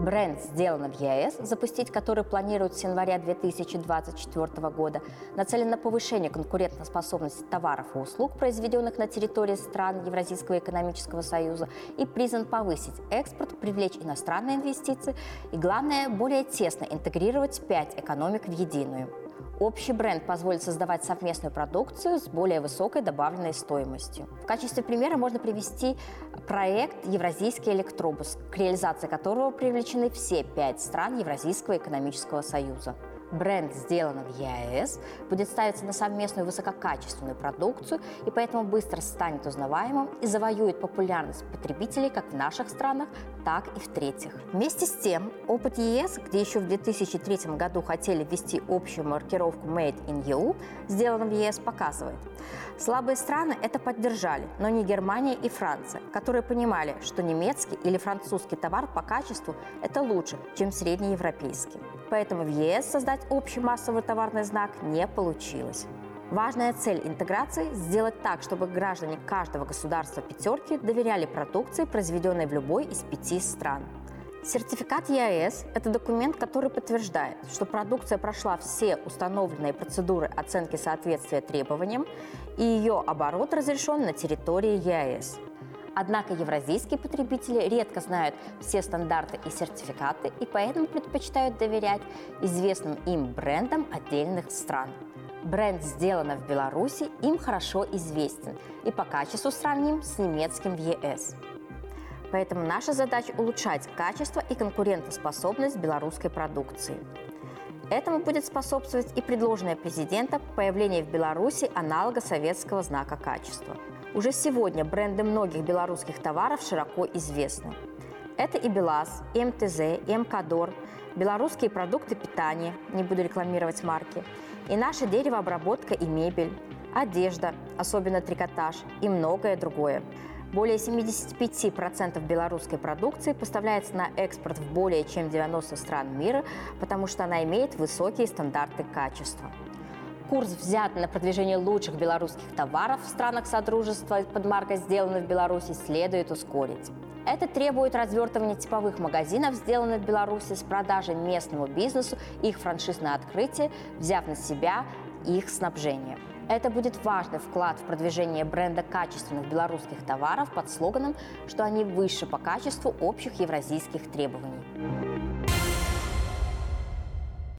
Бренд «Сделано в ЕС», запустить который планируют с января 2024 года, нацелен на повышение конкурентоспособности товаров и услуг, произведенных на территории стран Евразийского экономического союза, и призван повысить экспорт, привлечь иностранные инвестиции и, главное, более тесно интегрировать пять экономик в единую. Общий бренд позволит создавать совместную продукцию с более высокой добавленной стоимостью. В качестве примера можно привести проект «Евразийский электробус», к реализации которого привлечены все пять стран Евразийского экономического союза бренд сделан в ЕАЭС, будет ставиться на совместную высококачественную продукцию и поэтому быстро станет узнаваемым и завоюет популярность потребителей как в наших странах, так и в третьих. Вместе с тем, опыт ЕС, где еще в 2003 году хотели ввести общую маркировку Made in EU, сделан в ЕС, показывает. Слабые страны это поддержали, но не Германия и Франция, которые понимали, что немецкий или французский товар по качеству – это лучше, чем среднеевропейский. Поэтому в ЕС создать общий массовый товарный знак не получилось. Важная цель интеграции – сделать так, чтобы граждане каждого государства пятерки доверяли продукции, произведенной в любой из пяти стран. Сертификат ЕАЭС – это документ, который подтверждает, что продукция прошла все установленные процедуры оценки соответствия требованиям, и ее оборот разрешен на территории ЕАЭС. Однако евразийские потребители редко знают все стандарты и сертификаты и поэтому предпочитают доверять известным им брендам отдельных стран. Бренд «Сделано в Беларуси» им хорошо известен и по качеству сравним с немецким в ЕС. Поэтому наша задача – улучшать качество и конкурентоспособность белорусской продукции. Этому будет способствовать и предложенное президентом появление в Беларуси аналога советского знака качества – уже сегодня бренды многих белорусских товаров широко известны. Это и БелАЗ, и МТЗ, и МКДОР, белорусские продукты питания, не буду рекламировать марки, и наша деревообработка и мебель, одежда, особенно трикотаж и многое другое. Более 75% белорусской продукции поставляется на экспорт в более чем 90 стран мира, потому что она имеет высокие стандарты качества. Курс взят на продвижение лучших белорусских товаров в странах Содружества под маркой «Сделано в Беларуси» следует ускорить. Это требует развертывания типовых магазинов, сделанных в Беларуси, с продажей местному бизнесу их франшиз на открытие, взяв на себя их снабжение. Это будет важный вклад в продвижение бренда качественных белорусских товаров под слоганом, что они выше по качеству общих евразийских требований.